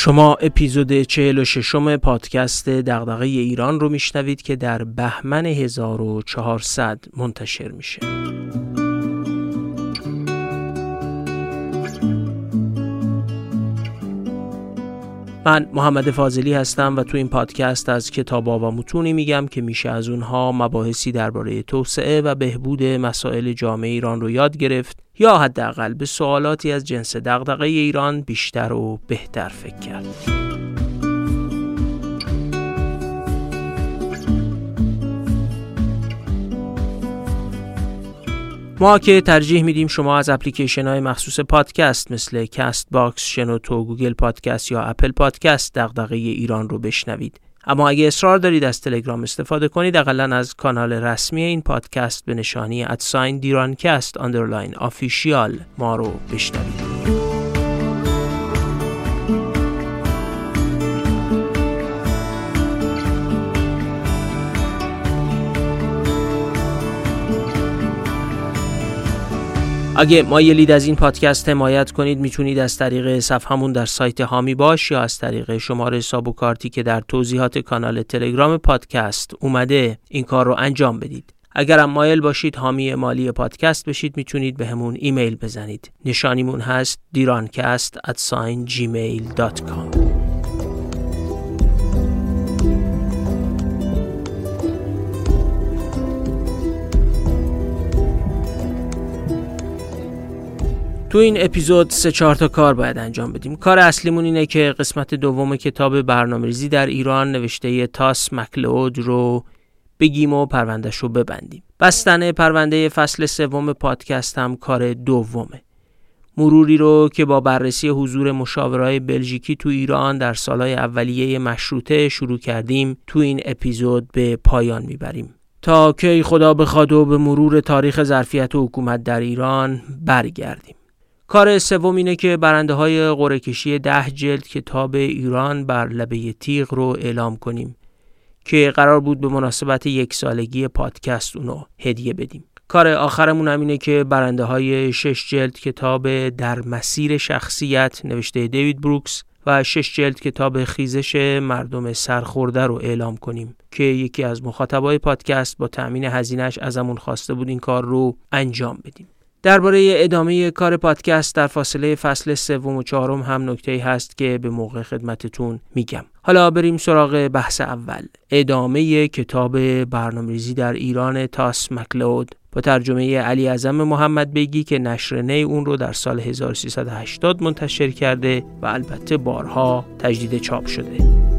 شما اپیزود 46 پادکست دغدغه ایران رو میشنوید که در بهمن 1400 منتشر میشه. من محمد فاضلی هستم و تو این پادکست از کتابا و متونی میگم که میشه از اونها مباحثی درباره توسعه و بهبود مسائل جامعه ایران رو یاد گرفت یا حداقل به سوالاتی از جنس دغدغه ایران بیشتر و بهتر فکر کرد. ما که ترجیح میدیم شما از اپلیکیشن های مخصوص پادکست مثل Castbox، شنوتو، Google Podcast یا Apple Podcast دغدغه ایران رو بشنوید. اما اگه اصرار دارید از تلگرام استفاده کنید اقلا از کانال رسمی این پادکست به نشانی at sign dirancast underline official ما رو بشنوید. اگه مایلید از این پادکست حمایت کنید می‌تونید از طریق صفحمون در سایت هامی باش یا از طریق شماره حساب و کارتی که در توضیحات کانال تلگرام پادکست اومده این کار رو انجام بدید. اگر هم مایل باشید حامی مالی پادکست بشید می‌تونید به همون ایمیل بزنید. نشانیمون هست دیرانکست at gmail.com تو این اپیزود سه چهار تا کار باید انجام بدیم. کار اصلیمون اینه که قسمت دوم کتاب برنامه‌ریزی در ایران نوشته تاس مکلود رو بگیم و پروندهش رو ببندیم. بستن پرونده فصل سوم پادکست هم کار دومه. مروری رو که با بررسی حضور مشاورای بلژیکی تو ایران در سالهای اولیه مشروطه شروع کردیم تو این اپیزود به پایان می‌بریم. تا کی خدا بخواد و به مرور تاریخ ظرفیت و حکومت در ایران برگردیم. کار سوم اینه که برنده های قرعه کشی ده جلد کتاب ایران بر لبه تیغ رو اعلام کنیم که قرار بود به مناسبت یک سالگی پادکست اونو هدیه بدیم. کار آخرمون هم اینه که برنده های شش جلد کتاب در مسیر شخصیت نوشته دیوید بروکس و شش جلد کتاب خیزش مردم سرخورده رو اعلام کنیم که یکی از مخاطبای پادکست با تأمین هزینهش ازمون خواسته بود این کار رو انجام بدیم. درباره ادامه کار پادکست در فاصله فصل سوم و چهارم هم نکته هست که به موقع خدمتتون میگم. حالا بریم سراغ بحث اول. ادامه کتاب برنامه‌ریزی در ایران تاس مکلود. با ترجمه علی اعظم محمد بگی که نشر اون رو در سال 1380 منتشر کرده و البته بارها تجدید چاپ شده.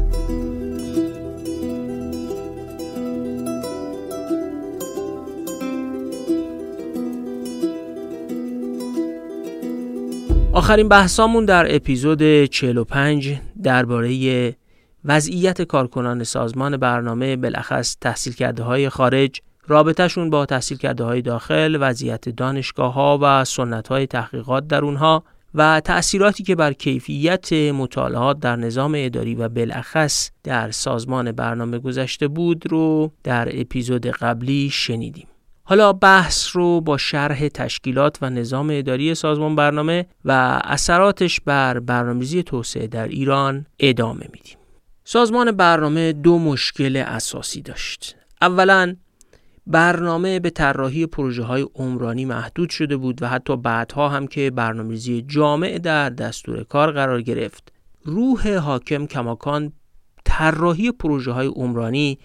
آخرین بحثامون در اپیزود 45 درباره وضعیت کارکنان سازمان برنامه بالاخص تحصیل کرده های خارج. رابطهشون با تحصیل کرده های داخل وضعیت دانشگاه ها و سنت های تحقیقات در اونها و تأثیراتی که بر کیفیت مطالعات در نظام اداری و بالاخص در سازمان برنامه گذشته بود رو در اپیزود قبلی شنیدیم. حالا بحث رو با شرح تشکیلات و نظام اداری سازمان برنامه و اثراتش بر برنامه‌ریزی توسعه در ایران ادامه میدیم. سازمان برنامه دو مشکل اساسی داشت. اولا برنامه به طراحی پروژه های عمرانی محدود شده بود و حتی بعدها هم که برنامه‌ریزی جامع در دستور کار قرار گرفت. روح حاکم کماکان طراحی پروژه های عمرانی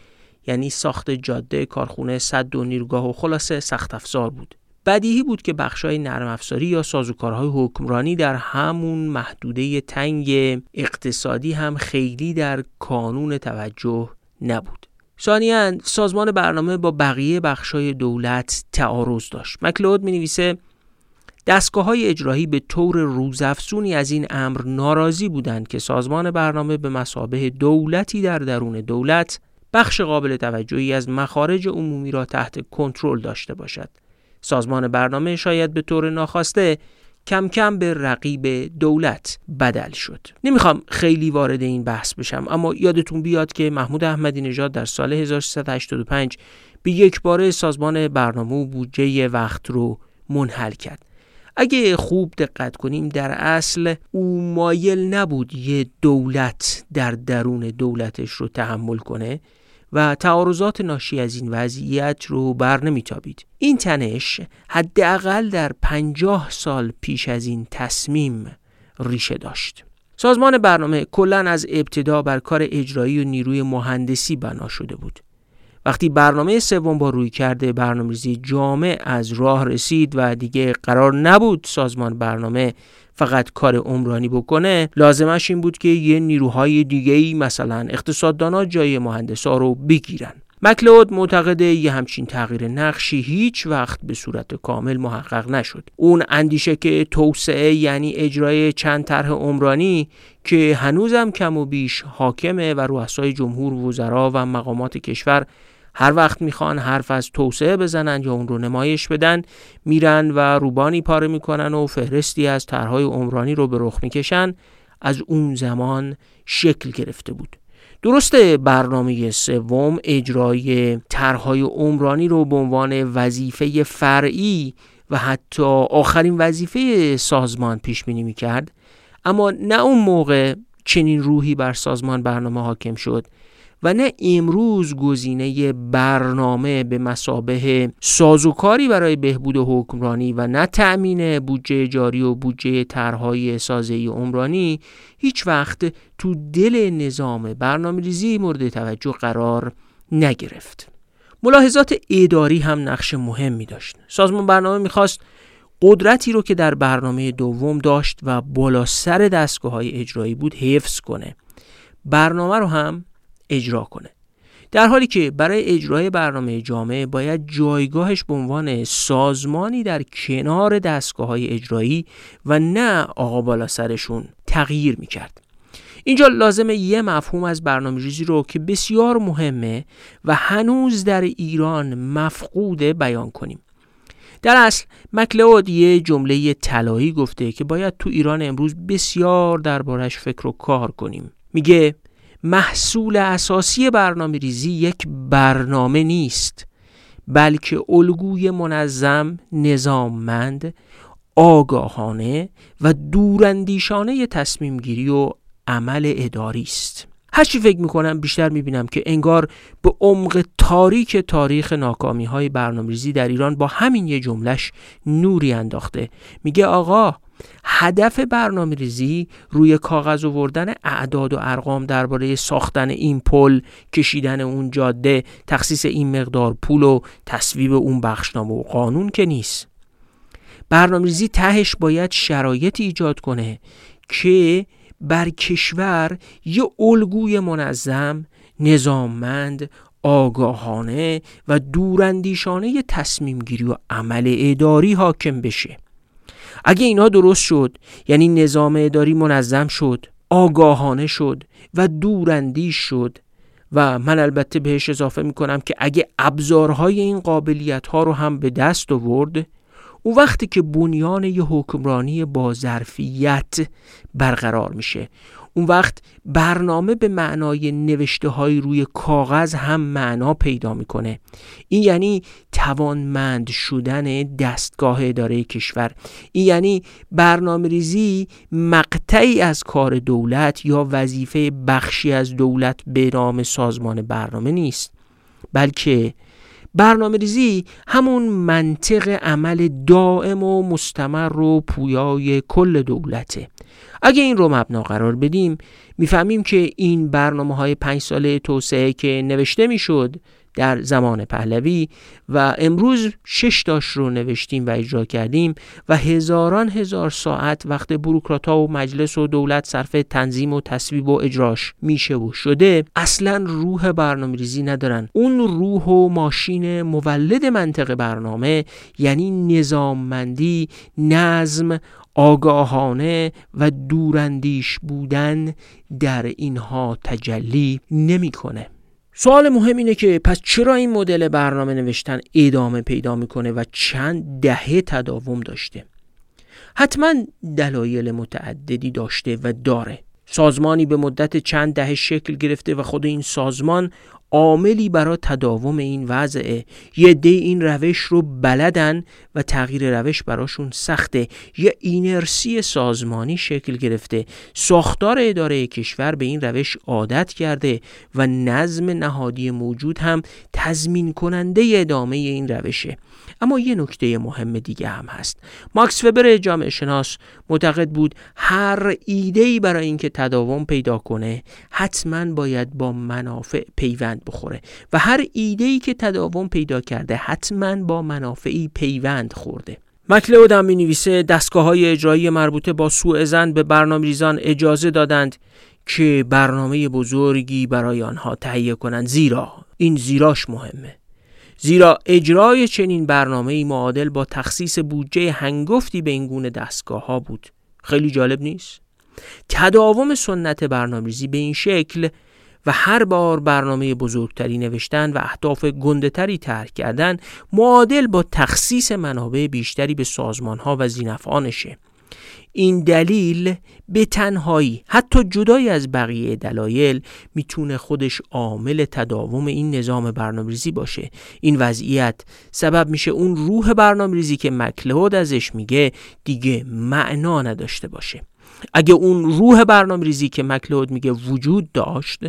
یعنی ساخت جاده کارخونه صد و نیروگاه و خلاصه سخت افزار بود. بدیهی بود که بخشای نرم افزاری یا سازوکارهای حکمرانی در همون محدوده تنگ اقتصادی هم خیلی در کانون توجه نبود. ثانیا سازمان برنامه با بقیه بخشای دولت تعارض داشت. مکلود می نویسه دستگاه های اجرایی به طور روزافزونی از این امر ناراضی بودند که سازمان برنامه به مسابه دولتی در درون دولت بخش قابل توجهی از مخارج عمومی را تحت کنترل داشته باشد. سازمان برنامه شاید به طور ناخواسته کم کم به رقیب دولت بدل شد. نمی‌خوام خیلی وارد این بحث بشم اما یادتون بیاد که محمود احمدی نژاد در سال 1385 به یک باره سازمان برنامه و بودجه وقت رو منحل کرد. اگه خوب دقت کنیم در اصل او مایل نبود یه دولت در درون دولتش رو تحمل کنه و تعارضات ناشی از این وضعیت رو بر نمیتابید. این تنش حداقل در پنجاه سال پیش از این تصمیم ریشه داشت. سازمان برنامه کلا از ابتدا بر کار اجرایی و نیروی مهندسی بنا شده بود. وقتی برنامه سوم با روی کرده برنامه‌ریزی جامع از راه رسید و دیگه قرار نبود سازمان برنامه فقط کار عمرانی بکنه لازمش این بود که یه نیروهای دیگه ای مثلا اقتصاددانا جای مهندسا رو بگیرن. مکلود معتقد یه همچین تغییر نقشی هیچ وقت به صورت کامل محقق نشد. اون اندیشه که توسعه یعنی اجرای چند طرح عمرانی که هنوزم کم و بیش حاکمه و رؤسای جمهور وزرا و مقامات کشور هر وقت می‌خوان حرف از توسعه بزنن یا اون رو نمایش بدن میرن و روبانی پاره می‌کنن و فهرستی از طرحهای عمرانی رو به رخ می‌کشن. از اون زمان شکل گرفته بود. درسته برنامه سوم اجرای طرحهای عمرانی رو به عنوان وظیفه فرعی و حتی آخرین وظیفه سازمان پیش بینی می‌کرد اما نه اون موقع چنین روحی بر سازمان برنامه حاکم شد. و نه امروز گزینه برنامه به مسابه سازوکاری برای بهبود حکمرانی و نه تأمین بودجه جاری و بودجه طرحهای سازهی عمرانی هیچ وقت تو دل نظام برنامه ریزی مورد توجه قرار نگرفت. ملاحظات اداری هم نقش مهمی داشت. سازمان برنامه می‌خواست قدرتی رو که در برنامه دوم داشت و بالا سر دستگاه های اجرایی بود حفظ کنه. برنامه رو هم اجرا کنه. در حالی که برای اجرای برنامه جامعه باید جایگاهش به عنوان سازمانی در کنار دستگاه های اجرایی و نه آقا بالا سرشون تغییر می‌کرد. اینجا لازمه یه مفهوم از برنامه ریزی رو که بسیار مهمه و هنوز در ایران مفقود بیان کنیم. در اصل مکلود یه جمله طلایی گفته که باید تو ایران امروز بسیار دربارش فکر و کار کنیم. میگه محصول اساسی برنامه ریزی یک برنامه نیست بلکه الگوی منظم نظاممند آگاهانه و دوراندیشانه تصمیم گیری و عمل اداری است. هرچی فکر می‌کنم بیشتر می‌بینم که انگار به عمق تاریک تاریخ ناکامی های برنامه‌ریزی در ایران با همین یه جملش نوری انداخته. میگه آقا هدف برنامه ریزی روی کاغذ آوردن اعداد و ارقام درباره ساختن این پل کشیدن اون جاده تخصیص این مقدار پول و تصویب اون بخشنامه و قانون که نیست. برنامه ریزی تهش باید شرایطی ایجاد کنه که بر کشور یه الگوی منظم نظاممند آگاهانه و دوراندیشانه تصمیم گیری و عمل اداری حاکم بشه. اگه اینا درست شد یعنی نظام اداری منظم شد آگاهانه شد و دوراندیش شد و من البته بهش اضافه می‌کنم که اگه ابزارهای این قابلیت ها رو هم به دست آورد او وقتی که بنیان یه حکمرانی با ظرفیت برقرار میشه. اون وقت برنامه به معنای نوشته های روی کاغذ هم معنا پیدا می‌کنه. این یعنی توانمند شدن دستگاه اداره کشور. این یعنی برنامه ریزی مقطعی از کار دولت یا وظیفه بخشی از دولت به نام سازمان برنامه نیست بلکه برنامه ریزی همون منطق عمل دائم و مستمر و پویای کل دولته. اگه این رو مبنا قرار بدیم می‌فهمیم که این برنامه های پنج ساله توسعه که نوشته می‌شد در زمان پهلوی و امروز شش داش رو نوشتیم و اجرا کردیم و هزاران هزار ساعت وقت بروکرات و مجلس و دولت صرف تنظیم و تصویب و اجراش میشه و شده. اصلا روح برنامه ریزی ندارن. اون روح و ماشین مولد منطق برنامه یعنی نظاممندی نظم آگاهانه و دوراندیش بودن در اینها تجلی نمی‌کنه. سوال مهم اینه که پس چرا این مدل برنامه نوشتن ادامه پیدا می‌کنه و چند دهه تداوم داشته حتما دلایل متعددی داشته و داره سازمانی به مدت چند دهه شکل گرفته و خود این سازمان عاملی برای تداوم این وضعه. یه دی این روش رو بلدن و تغییر روش براشون سخته. یه اینرسی سازمانی شکل گرفته. ساختار اداره کشور به این روش عادت کرده و نظم نهادی موجود هم تضمین کننده ادامه این روشه. اما یه نکته مهم دیگه هم هست. ماکس وبر جامعه شناس معتقد بود هر ایده برای اینکه تداوم پیدا کنه حتما باید با منافع پیوند بخوره و هر ایده که تداوم پیدا کرده حتما با منافعی پیوند خورده. مکلود هم می نویسه دستگاه های اجرایی مربوطه با سوء زن به برنامه ریزان اجازه دادند که برنامه بزرگی برای آنها تهیه کنند. زیرا این زیراش مهمه. زیرا اجرای چنین برنامه ای معادل با تخصیص بودجه هنگفتی به این گونه دستگاه ها بود. خیلی جالب نیست؟ تداوم سنت برنامه‌ریزی به این شکل و هر بار برنامه بزرگتری نوشتن و اهداف گندهتری ترک کردن معادل با تخصیص منابع بیشتری به سازمان ها و زینفعانشه این دلیل به تنهایی حتی جدای از بقیه دلایل می‌تونه خودش عامل تداوم این نظام برنامه‌ریزی باشه. این وضعیت سبب میشه اون روح برنامه‌ریزی که مکلهود ازش میگه دیگه معنا نداشته باشه. اگه اون روح برنامه ریزی که مکلود میگه وجود داشت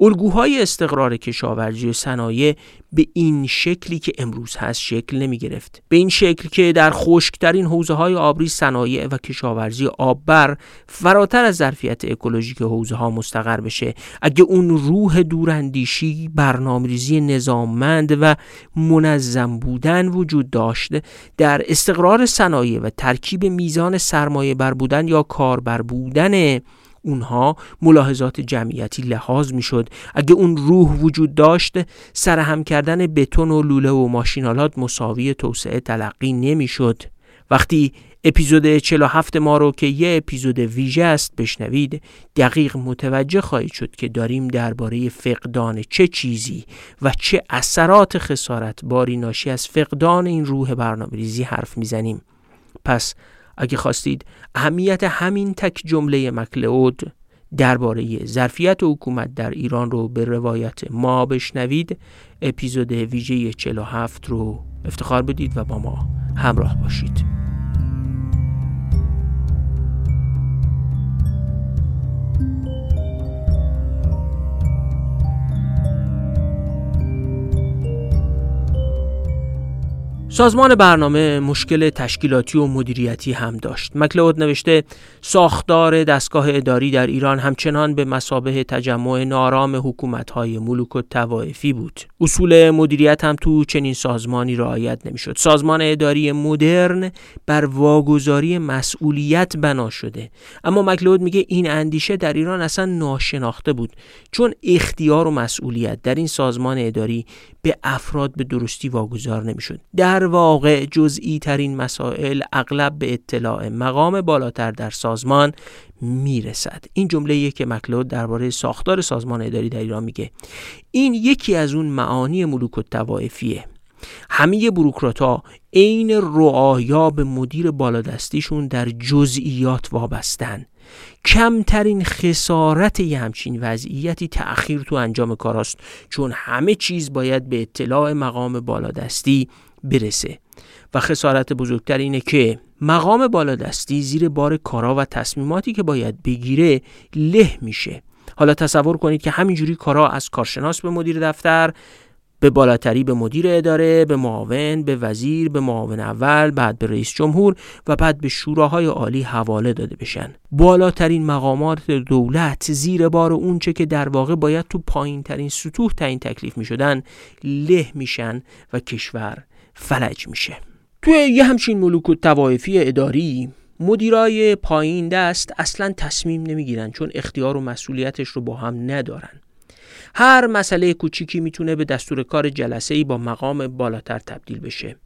الگوهای استقرار کشاورزی و صنایع به این شکلی که امروز هست شکل نمی گرفت به این شکل که در خشکترین حوزه های آبری صنایع و کشاورزی آببر فراتر از ظرفیت اکولوژیک حوزه ها مستقر بشه. اگه اون روح دوراندیشی برنامه‌ریزی نظاممند و منظم بودن وجود داشته در استقرار صنایع و ترکیب میزان سرمایه بر بودن یا کاربر بودن اونها ملاحظات جمعیتی لحاظ می‌شد. اگه اون روح وجود داشت سرهم کردن بتون و لوله و ماشینالات مساوی توسعه تلقی نمی‌شد. وقتی اپیزود 47 ما رو که یه اپیزود ویژه است بشنوید دقیق متوجه خواهید شد که داریم درباره فقدان چه چیزی و چه اثرات خسارت باری ناشی از فقدان این روح برنامه ریزی حرف می‌زنیم. پس اگه خواستید اهمیت همین تک جمله مکلئود درباره ظرفیت حکومت در ایران رو به روایت ما بشنوید اپیزود ویژه 47 رو افتخار بدید و با ما همراه باشید. سازمان برنامه مشکل تشکیلاتی و مدیریتی هم داشت. مکلود نوشته ساختار دستگاه اداری در ایران همچنان به مسابه تجمع نارام حکومت‌های ملوک و توائفی بود. اصول مدیریت هم تو چنین سازمانی رعایت نمی‌شد. سازمان اداری مدرن بر واگذاری مسئولیت بنا شده. اما مکلود میگه این اندیشه در ایران اصلا ناشناخته بود چون اختیار و مسئولیت در این سازمان اداری به افراد به درستی واگذار نمی‌شد. در در واقع جزئی ترین مسائل اغلب به اطلاع مقام بالاتر در سازمان می‌رسد. این جمله که مکلود درباره ساختار سازمان اداری در ایران میگه. این یکی از اون معانی ملوک و توائفیه همه بروکرات ها عین رعایا به مدیر بالادستیشون در جزئیات وابستن. کمترین خسارت یه همچین وضعیتی تأخیر تو انجام کاراست چون همه چیز باید به اطلاع مقام بالادستی برسه. و خسارت بزرگتر اینه که مقام بالادستی زیر بار کارا و تصمیماتی که باید بگیره له میشه. حالا تصور کنید که همینجوری کارا از کارشناس به مدیر دفتر به بالاتری به مدیر اداره به معاون به وزیر به معاون اول بعد به رئیس جمهور و بعد به شوراهای عالی حواله داده بشن. بالاترین مقامات دولت زیر بار اونچه که در واقع باید تو پایین ترین سطوح تعیین تکلیف می شدن له میشن و کشور فلج میشه. توی یه همچین ملوک و توایفی اداری مدیرای پایین دست اصلا تصمیم نمی‌گیرن چون اختیار و مسئولیتش رو با هم ندارن. هر مسئله کوچیکی می‌تونه به دستور کار جلسه ای با مقام بالاتر تبدیل بشه.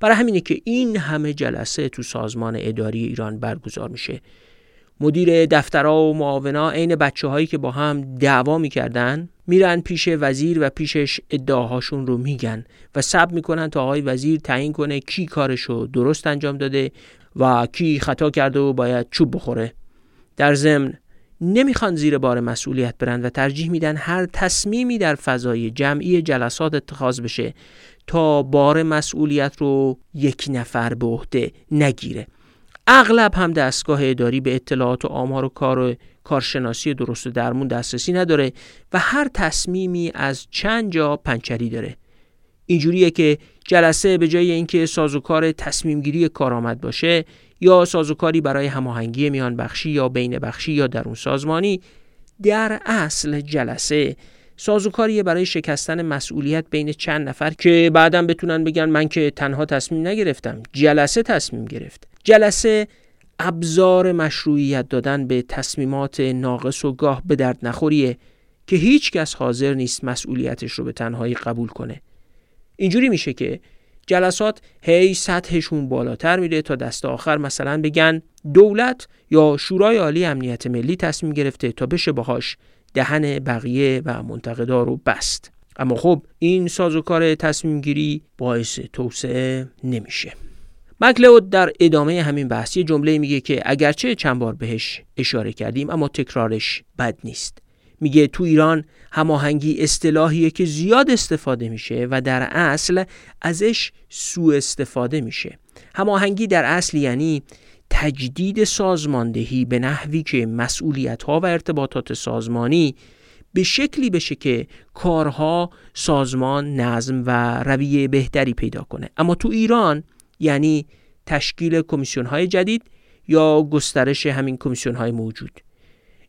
برای همینه که این همه جلسه تو سازمان اداری ایران برگزار میشه. مدیر دفترها و معاونا عین بچه هایی که با هم دعوا می‌کردن میرن پیش وزیر و پیشش ادعاهاشون رو میگن و سب می‌کنن تا آقای وزیر تعیین کنه کی کارشو درست انجام داده و کی خطا کرده و باید چوب بخوره. در ضمن نمی‌خوان زیر بار مسئولیت برند و ترجیح میدن هر تصمیمی در فضای جمعی جلسات اتخاذ بشه تا بار مسئولیت رو یک نفر به عهده نگیره. اغلب هم دستگاه اداری به اطلاعات و آمار و کار کارشناسی درست و درمون دسترسی نداره و هر تصمیمی از چند جا پنچری داره. اینجوریه که جلسه به جای اینکه سازوکار تصمیم گیری کارآمد باشه یا سازوکاری برای هماهنگی میان بخشی یا بین بخشی یا درون سازمانی در اصل جلسه سازوکاری برای شکستن مسئولیت بین چند نفر که بعدا بتونن بگن من که تنها تصمیم نگرفتم جلسه تصمیم گرفت. جلسه ابزار مشروعیت دادن به تصمیمات ناقص و گاه به درد نخوریه که هیچ کس حاضر نیست مسئولیتش رو به تنهایی قبول کنه. اینجوری میشه که جلسات هی سطحشون بالاتر میره تا دست آخر مثلا بگن دولت یا شورای عالی امنیت ملی تصمیم گرفته تا بشه باهاش دهن بقیه و منتقدا رو بست. اما خب این سازوکار تصمیم گیری باعث توسعه نمیشه. مکلود در ادامه همین بحث یه جمله میگه که اگرچه چند بار بهش اشاره کردیم اما تکرارش بد نیست. میگه تو ایران هماهنگی اصطلاحیه که زیاد استفاده میشه و در اصل ازش سوء استفاده میشه. هماهنگی در اصل یعنی تجدید سازماندهی به نحوی که مسئولیت ها و ارتباطات سازمانی به شکلی بشه که کارها سازمان نظم و رویه بهتری پیدا کنه. اما تو ایران یعنی تشکیل کمیسیون های جدید یا گسترش همین کمیسیون های موجود.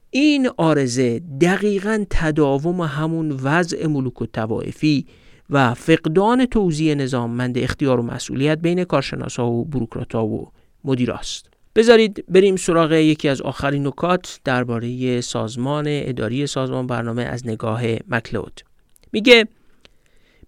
این آرزه دقیقا تداوم همون وضع ملوک و توائفی و فقدان توزیع نظاممند اختیار و مسئولیت بین کارشناسا و بروکراتا و مدیراست. بذارید بریم سراغ یکی از آخرین نکات درباره سازمان اداری سازمان برنامه از نگاه مکلود. میگه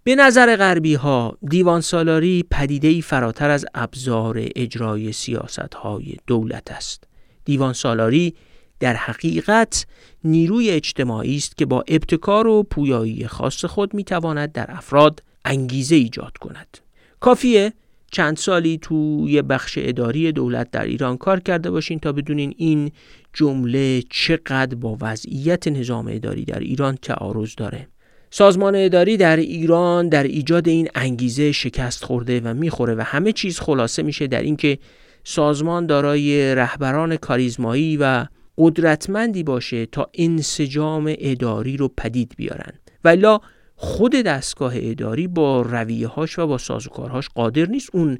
به نظر غربی ها دیوان سالاری پدیده فراتر از ابزار اجرای سیاست های دولت است. دیوان سالاری در حقیقت نیروی اجتماعی است که با ابتکار و پویایی خاص خود می‌تواند در افراد انگیزه ایجاد کند. کافیه چند سالی توی بخش اداری دولت در ایران کار کرده باشین تا بدونین این جمله چقدر با وضعیت نظام اداری در ایران تعارض داره. سازمان اداری در ایران در ایجاد این انگیزه شکست خورده و می‌خوره و همه چیز خلاصه میشه در اینکه سازمان دارای رهبران کاریزمایی و قدرتمندی باشه تا انسجام اداری رو پدید بیارن. ولی خود دستگاه اداری با رویه هاش و با سازوکارهاش قادر نیست اون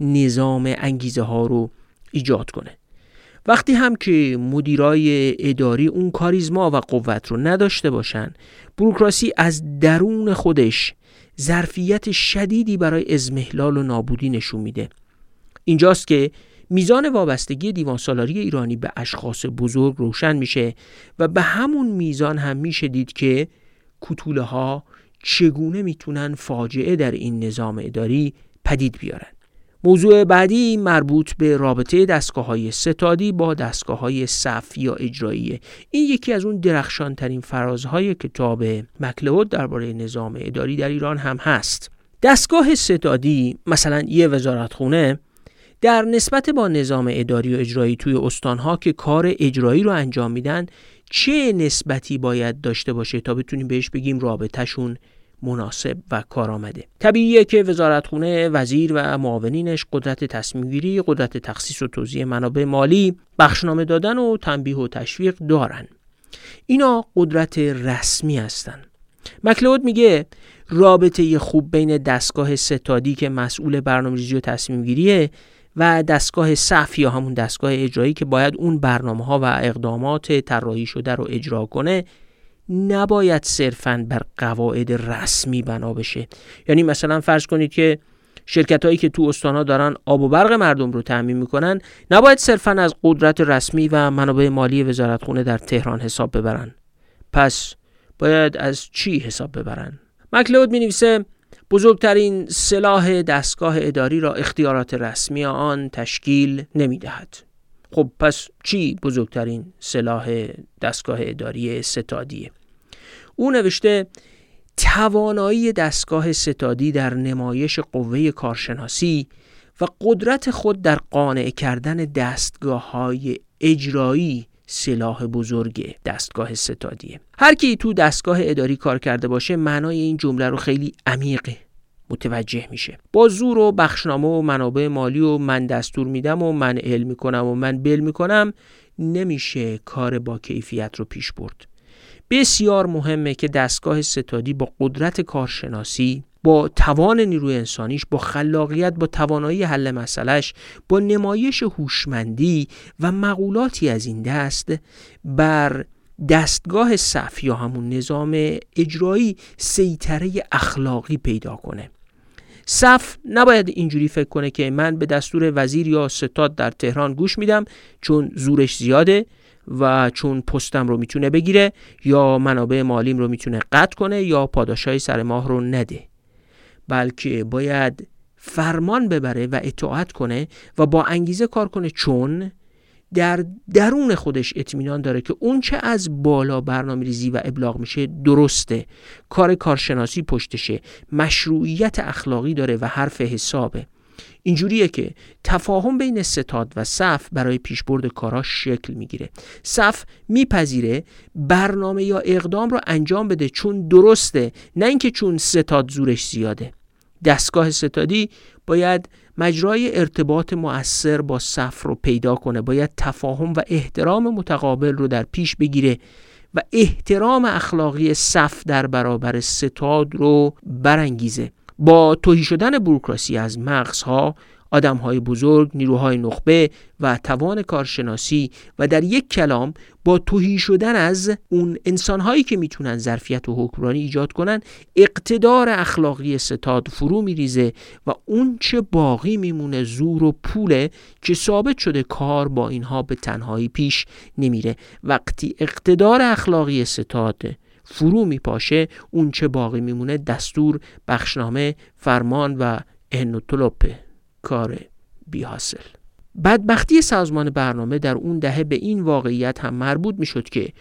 نظام انگیزه ها رو ایجاد کنه. وقتی هم که مدیرای اداری اون کاریزما و قوت رو نداشته باشن بروکراسی از درون خودش ظرفیت شدیدی برای ازمهلال و نابودی نشون میده. اینجاست که میزان وابستگی دیوان سالاری ایرانی به اشخاص بزرگ روشن میشه و به همون میزان هم میشه دید که کتوله ها چگونه می‌تونن فاجعه در این نظام اداری پدید بیارن. موضوع بعدی مربوط به رابطه دستگاه های ستادی با دستگاه های صف یا اجرایی. این یکی از اون درخشان ترین فرازهای کتاب مکلود درباره نظام اداری در ایران هم هست. دستگاه ستادی مثلا یه وزارتخونه در نسبت با نظام اداری و اجرایی توی استانها که کار اجرایی رو انجام میدن چه نسبتی باید داشته باشه تا بتونیم بهش بگیم رابطهشون مناسب و کارآمده. طبیعیه که وزارتخونه وزیر و معاونینش قدرت تصمیم گیری قدرت تخصیص و توزیع منابع مالی بخشنامه دادن و تنبیه و تشویق دارن. اینا قدرت رسمی هستن. مکلود میگه رابطه خوب بین دستگاه ستادی که مسئول برنامه‌ریزی و تصمیم گیریه و دستگاه صف یا همون دستگاه اجرایی که باید اون برنامه ها و اقدامات طراحی شده رو اجرا کنه نباید صرفا بر قواعد رسمی بنا بشه. یعنی مثلا فرض کنید که شرکت هایی که تو استانها دارن آب و برق مردم رو تعمین می‌کنن نباید صرفا از قدرت رسمی و منابع مالی وزارتخونه در تهران حساب ببرن. پس باید از چی حساب ببرن؟ مکلود می نویسه بزرگترین سلاح دستگاه اداری را اختیارات رسمی آن تشکیل نمی دهد. خب پس چی بزرگترین سلاح دستگاه اداری ستادیه؟ او نوشته توانایی دستگاه ستادی در نمایش قوه کارشناسی و قدرت خود در قانع کردن دستگاه های اجرایی سلاح بزرگ دستگاه ستادیه. هر کی تو دستگاه اداری کار کرده باشه معنای این جمله رو خیلی عمیق متوجه میشه. با زور و بخشنامه و منابع مالی و من دستور میدم و من علم می‌کنم و من بل می‌کنم نمیشه کار با کیفیت رو پیش برد. بسیار مهمه که دستگاه ستادی با قدرت کارشناسی با توان نیروی انسانیش با خلاقیت با توانایی حل مسئلهش با نمایش هوشمندی و مقولاتی از این دست بر دستگاه صف یا همون نظام اجرایی سیطره اخلاقی پیدا کنه. صف نباید اینجوری فکر کنه که من به دستور وزیر یا ستاد در تهران گوش میدم چون زورش زیاده و چون پستم رو می‌تونه بگیره یا منابع مالیم رو می‌تونه قطع کنه یا پاداشای سر ماه رو نده. بلکه باید فرمان ببره و اطاعت کنه و با انگیزه کار کنه چون در درون خودش اطمینان داره که اون چه از بالا برنامه ریزی و ابلاغ میشه درسته. کار کارشناسی پشتشه مشروعیت اخلاقی داره و حرف حسابه. اینجوریه که تفاهم بین ستاد و صف برای پیشبرد کارا شکل می‌گیره. صف میپذیره برنامه یا اقدام رو انجام بده چون درسته نه اینکه چون ستاد زورش زیاده. دستگاه ستادی باید مجرای ارتباط مؤثر با صف رو پیدا کنه. باید تفاهم و احترام متقابل رو در پیش بگیره و احترام اخلاقی صف در برابر ستاد رو برانگیزه. با توهی شدن بروکراسی از مغزها آدم های بزرگ، نیروهای نخبه و توان کارشناسی و در یک کلام با توهی شدن از اون انسان هایی که می‌تونن ظرفیت و حکمرانی ایجاد کنن اقتدار اخلاقی ستاد فرو میریزه و اون چه باقی میمونه زور و پوله که ثابت شده کار با اینها به تنهایی پیش نمیره. وقتی اقتدار اخلاقی ستاد فرو میپاشه اون چه باقی میمونه دستور بخشنامه فرمان و انوتلوپه کار بی حاصل. بدبختی سازمان برنامه در اون دهه به این واقعیت هم مربوط می شد که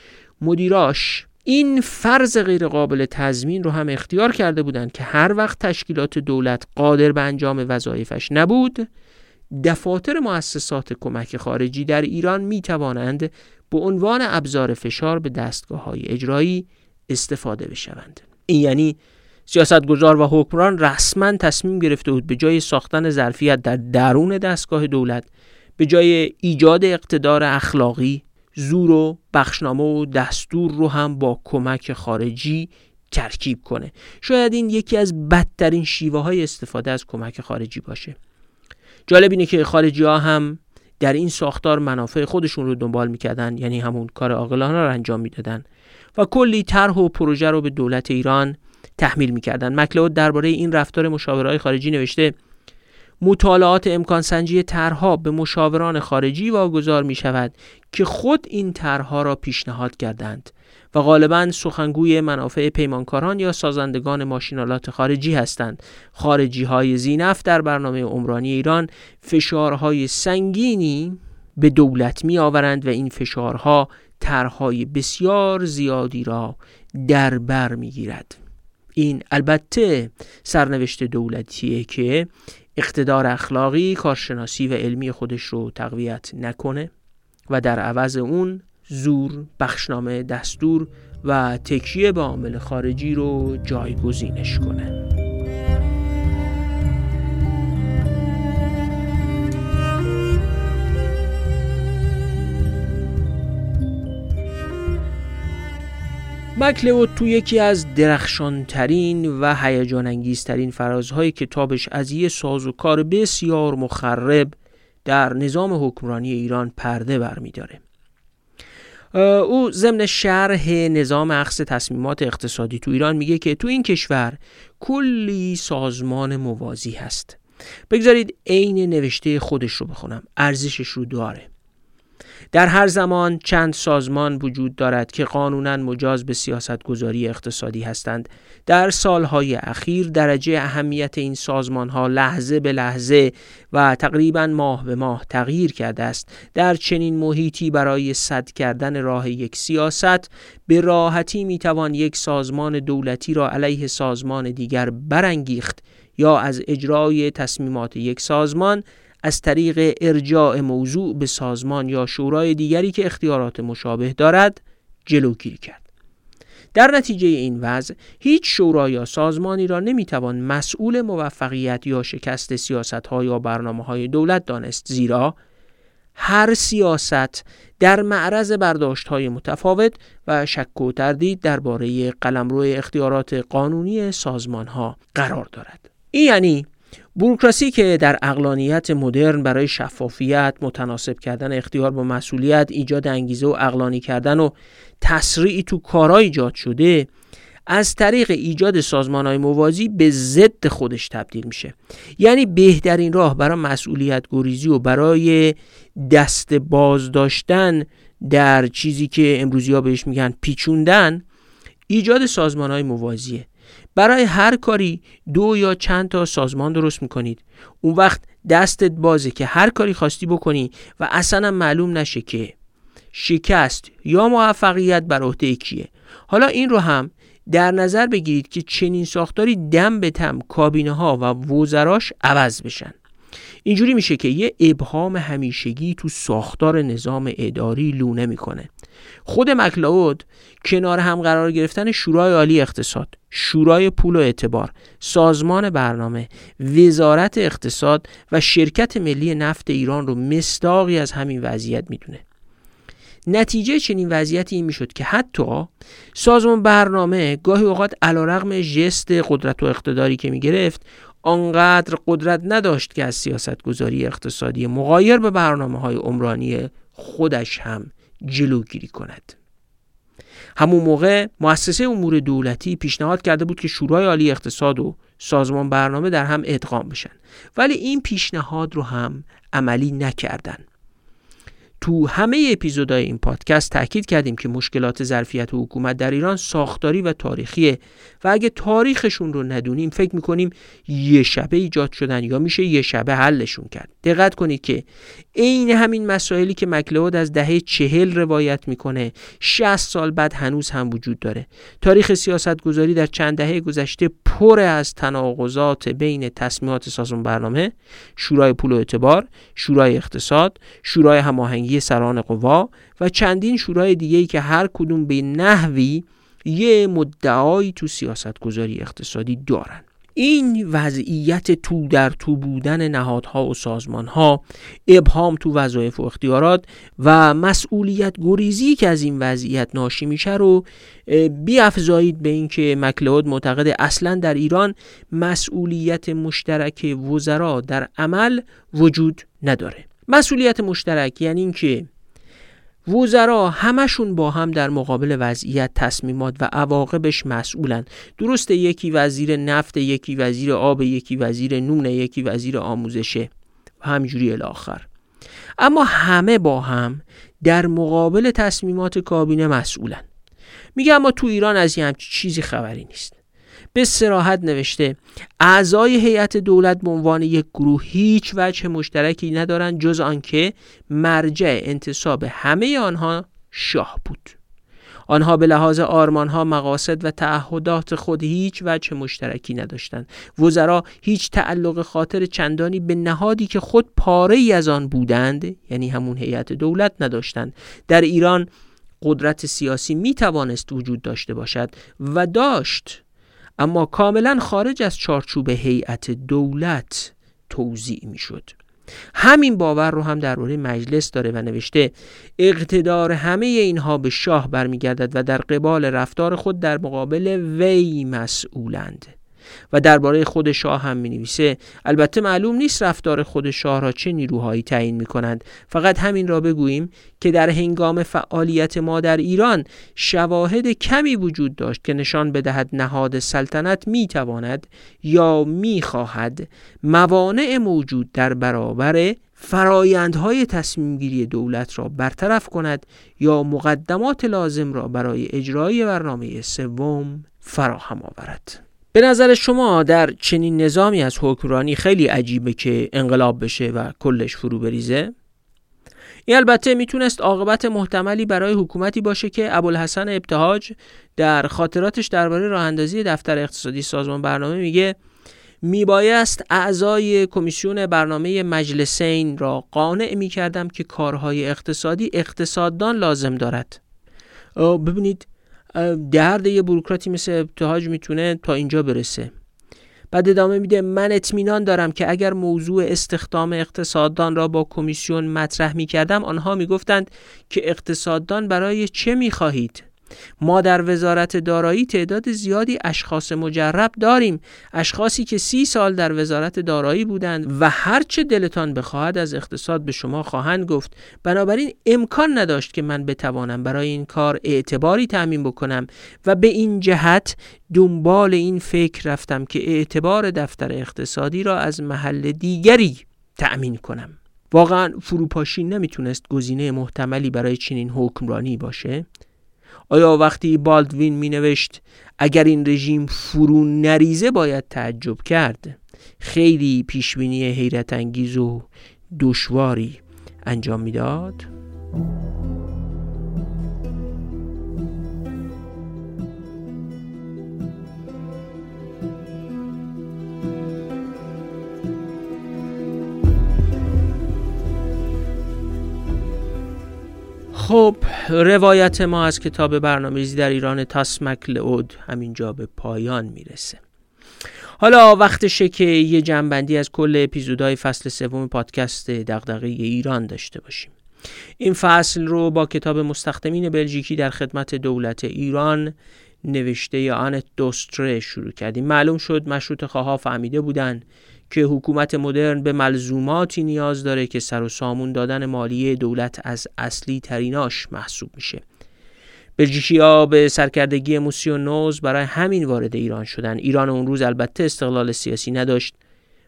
مدیراش این فرض غیرقابل تضمین رو هم اختیار کرده بودند که هر وقت تشکیلات دولت قادر به انجام وظایفش نبود دفاتر مؤسسات کمک خارجی در ایران می توانند به عنوان ابزار فشار به دستگاه های اجرایی استفاده بشوند. این یعنی سیاستگزار و حکمران رسما تصمیم گرفته بود به جای ساختن ظرفیت در درون دستگاه دولت به جای ایجاد اقتدار اخلاقی زور و بخشنامه و دستور رو هم با کمک خارجی ترکیب کنه. شاید این یکی از بدترین شیوه های استفاده از کمک خارجی باشه. جالب اینه که خارجی ها هم در این ساختار منافع خودشون رو دنبال می‌کردن یعنی همون کار عاقلانه رو انجام می‌دادن. و کلی طرح و پروژه رو به دولت ایران تحمیل می‌کردن مکلود درباره این رفتار مشاورهای خارجی نوشته مطالعات امکان سنجی طرحها به مشاوران خارجی واگذار می شود که خود این طرحها را پیشنهاد کردند و غالبا سخنگوی منافع پیمانکاران یا سازندگان ماشینالات خارجی هستند. خارجی های زینف در برنامه عمرانی ایران فشارهای سنگینی به دولت می آورند و این فشارها طرحهای بسیار زیادی را در بر می گیرد این البته سرنوشت دولتیه که اقتدار اخلاقی کارشناسی و علمی خودش رو تقویت نکنه و در عوض اون زور بخشنامه دستور و تکیه به عامل خارجی رو جایگزینش کنه. مکلوود تو یکی از درخشانترین و هیجان انگیزترین فرازهای کتابش از یه ساز و کار بسیار مخرب در نظام حکمرانی ایران پرده برمیداره. او ضمن شرح نظام اخذ تصمیمات اقتصادی تو ایران میگه که تو این کشور کلی سازمان موازی هست. بگذارید عین نوشته خودش رو بخونم. ارزشش رو داره. در هر زمان چند سازمان وجود دارد که قانونا مجاز به سیاست گذاری اقتصادی هستند. در سالهای اخیر درجه اهمیت این سازمان ها لحظه به لحظه و تقریبا ماه به ماه تغییر کرده است. در چنین محیطی برای صد کردن راه یک سیاست به راحتی می‌توان یک سازمان دولتی را علیه سازمان دیگر برانگیخت یا از اجرای تصمیمات یک سازمان از طریق ارجاع موضوع به سازمان یا شورای دیگری که اختیارات مشابه دارد جلوگیری کرد. در نتیجه این وضع هیچ شورا یا سازمانی را نمی‌توان مسئول موفقیت یا شکست سیاست ها یا برنامه های دولت دانست زیرا هر سیاست در معرض برداشت های متفاوت و شک و تردید درباره قلمرو اختیارات قانونی سازمان ها قرار دارد. این یعنی بوروکراسی که در اقلانیت مدرن برای شفافیت، متناسب کردن اختیار با مسئولیت، ایجاد انگیزه و اقلانی کردن و تسریعی تو کارا ایجاد شده از طریق ایجاد سازمان های موازی به ضد خودش تبدیل میشه. یعنی بهترین راه برای مسئولیت گریزی و برای دست باز داشتن در چیزی که امروزی ها بهش میگن پیچوندن ایجاد سازمان های موازیه. برای هر کاری دو یا چند تا سازمان درست می‌کنید. اون وقت دستت بازه که هر کاری خواستی بکنی و اصلا معلوم نشه که شکست یا موفقیت بر عهده کیه. حالا این رو هم در نظر بگیرید که چنین ساختاری دم به تم کابینه ها و وزراش عوض بشن. اینجوری میشه که یه ابهام همیشگی تو ساختار نظام اداری لونه می‌کنه. خود مکلاود کنار هم قرار گرفتن شورای عالی اقتصاد. شورای پول و اعتبار سازمان برنامه وزارت اقتصاد و شرکت ملی نفت ایران رو مستاقی از همین وضعیت می‌دونه. نتیجه چنین وضعیتی این می‌شد که حتی سازمان برنامه گاهی اوقات علیرغم ژست قدرت و اقتداری که می‌گرفت آنقدر قدرت نداشت که از سیاست گذاری اقتصادی مغایر به برنامه های عمرانی خودش هم جلوگیری کند. همون موقع مؤسسه امور دولتی پیشنهاد کرده بود که شورای عالی اقتصاد و سازمان برنامه در هم ادغام بشن. ولی این پیشنهاد رو هم عملی نکردن. تو همه اپیزودهای این پادکست تاکید کردیم که مشکلات ظرفیت و حکومت در ایران ساختاری و تاریخیه و اگه تاریخشون رو ندونیم فکر می‌کنیم یه شبه ایجاد شدن یا میشه یه شبه حلشون کرد. دقت کنید که عین همین مسائلی که مکلود از دهه چهل روایت می‌کنه 60 سال بعد هنوز هم وجود داره. تاریخ سیاست گذاری در چند دهه گذشته پر از تناقضات بین تصمیمات سازمان برنامه شورای پول و اعتبار شورای اقتصاد شورای هماهنگی سران قوا و چندین شورای دیگه که هر کدوم به نحوی یه مدعایی تو سیاست گذاری اقتصادی دارن. این وضعیت تو در تو بودن نهادها و سازمانها ابهام تو وظایف و اختیارات و مسئولیت گریزی که از این وضعیت ناشی میشه رو بیافزایید به اینکه مکلود معتقد اصلا در ایران مسئولیت مشترک وزرا در عمل وجود نداره. مسئولیت مشترک یعنی اینکه وزرا همشون با هم در مقابل وضعیت تصمیمات و عواقبش مسئولن. درسته یکی وزیر نفت یکی وزیر آب یکی وزیر نون یکی وزیر آموزشه و همجوری الاخر. اما همه با هم در مقابل تصمیمات کابینه مسئولن. میگه اما تو ایران از یه همچی چیزی خبری نیست. به سراحت نوشته. اعضای هیئت دولت به عنوان یک گروه هیچ وجه مشترکی ندارند جز آنکه مرجع انتصاب همه آنها شاه بود. آنها به لحاظ آرمانها مقاصد و تعهدات خود هیچ وجه مشترکی نداشتند. وزرا هیچ تعلق خاطر چندانی به نهادی که خود پاره ای از آن بودند یعنی همون هیئت دولت نداشتند. در ایران قدرت سیاسی می توانست وجود داشته باشد و داشت اما کاملا خارج از چارچوب هیئت دولت توضیع می شد همین باور رو هم درباره مجلس داره و نوشته اقتدار همه اینها به شاه برمیگردد و در قبال رفتار خود در مقابل وی مسئولند. و درباره خود شاه هم می نویسه البته معلوم نیست رفتار خود شاه را چه نیروهایی تعیین می کنند فقط همین را بگوییم که در هنگام فعالیت ما در ایران شواهد کمی وجود داشت که نشان بدهد نهاد سلطنت می تواند یا می خواهد موانع موجود در برابر فرایندهای تصمیم گیری دولت را برطرف کند یا مقدمات لازم را برای اجرای برنامه سوم فراهم آورد. به نظر شما در چنین نظامی از حکمرانی خیلی عجیبه که انقلاب بشه و کلش فرو بریزه؟ این البته می‌تونست عاقبت محتملی برای حکومتی باشه که ابوالحسن ابتهاج در خاطراتش درباره راه اندازی دفتر اقتصادی سازمان برنامه میگه میبایست اعضای کمیسیون برنامه مجلسین را قانع می‌کردم که کارهای اقتصادی اقتصاددان لازم دارد. ببینید درد یه بروکراتی مثل ابتهاج می‌تونه تا اینجا برسه. بعد ادامه میده من اطمینان دارم که اگر موضوع استخدام اقتصاددان را با کمیسیون مطرح می‌کردم آنها می‌گفتند که اقتصاددان برای چه می‌خواهید؟ ما در وزارت دارایی تعداد زیادی اشخاص مجرب داریم. اشخاصی که سی سال در وزارت دارایی بودند و هرچه دلتان بخواهد از اقتصاد به شما خواهند گفت. بنابراین امکان نداشت که من بتوانم برای این کار اعتباری تعمین بکنم و به این جهت دنبال این فکر رفتم که اعتبار دفتر اقتصادی را از محل دیگری تأمین کنم. واقعا فروپاشی نمی‌تونست گزینه محتملی برای چنین حکمرانی باشه. آیا وقتی بالدوین می نوشت اگر این رژیم فرو نریزه باید تعجب کرد خیلی پیشبینی حیرت انگیز و دشواری انجام می‌داد؟ خب روایت ما از کتاب برنامه‌ریزی در ایران تاسمک لعود همینجا به پایان می‌رسه. حالا وقتشه که یه جنبندی از کل اپیزودهای فصل سوم پادکست دغدغه ایران داشته باشیم. این فصل رو با کتاب مستخدمین بلژیکی در خدمت دولت ایران نوشته آنت دوستره شروع کردیم. معلوم شد مشروط خواها فهمیده بودن که حکومت مدرن به ملزوماتی نیاز داره که سر و سامون دادن مالیه دولت از اصلی تریناش محسوب میشه. بلژیکی ها به سرکردگی موسیونوز برای همین وارد ایران شدن. ایران اون روز البته استقلال سیاسی نداشت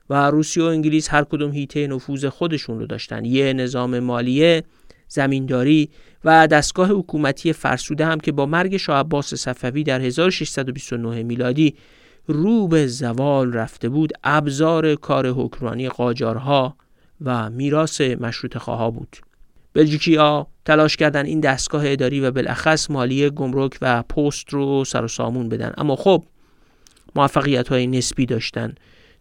و روسیه و انگلیس هر کدوم هیته نفوذ خودشون رو داشتن. یه نظام مالیه زمینداری و دستگاه حکومتی فرسوده هم که با مرگ شاه عباس صفوی در 1629 میلادی رو به زوال رفته بود ابزار کار حکمرانی قاجارها و میراث مشروط خواها بود. بلژیکی ها تلاش کردن این دستگاه اداری و بالاخص مالی گمرک و پست رو سر و سامون بدن. اما خب موفقیت های نسبی داشتن.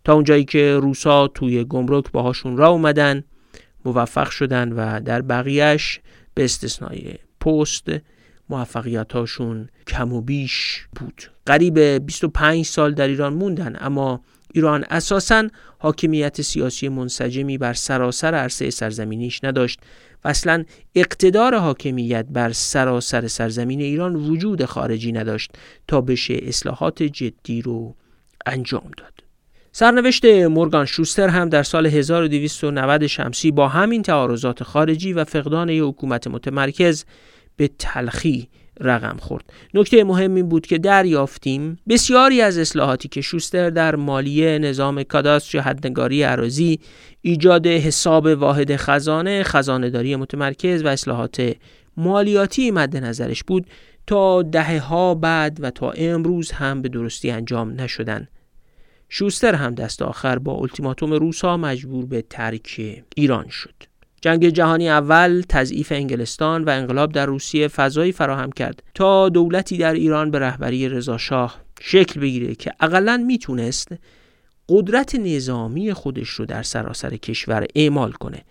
تا اونجایی که روسا توی گمرک باهاشون را اومدن موفق شدن و در بقیهش به استثنای پست موفقیتاشون کم و بیش بود. قریب 25 سال در ایران موندن اما ایران اساسا حاکمیت سیاسی منسجمی بر سراسر عرصه سرزمینیش نداشت و اصلا اقتدار حاکمیت بر سراسر سرزمین ایران وجود خارجی نداشت تا بشه اصلاحات جدی رو انجام داد. سرنوشت مورگان شوستر هم در سال 1290 شمسی با همین تعارضات خارجی و فقدان یک حکومت متمرکز به تلخی رقم خورد. نکته مهم این بود که دریافتیم بسیاری از اصلاحاتی که شوستر در مالیه نظام کاداستر یا حدنگاری عراضی ایجاد حساب واحد خزانه خزانهداری متمرکز و اصلاحات مالیاتی مد نظرش بود تا دهه ها بعد و تا امروز هم به درستی انجام نشدن. شوستر هم دست آخر با التیماتوم روسا مجبور به ترک ایران شد. جنگ جهانی اول تضعیف انگلستان و انقلاب در روسیه فضایی فراهم کرد تا دولتی در ایران به رهبری رضاشاه شکل بگیره که اقلا می‌تونست قدرت نظامی خودش رو در سراسر کشور اعمال کنه.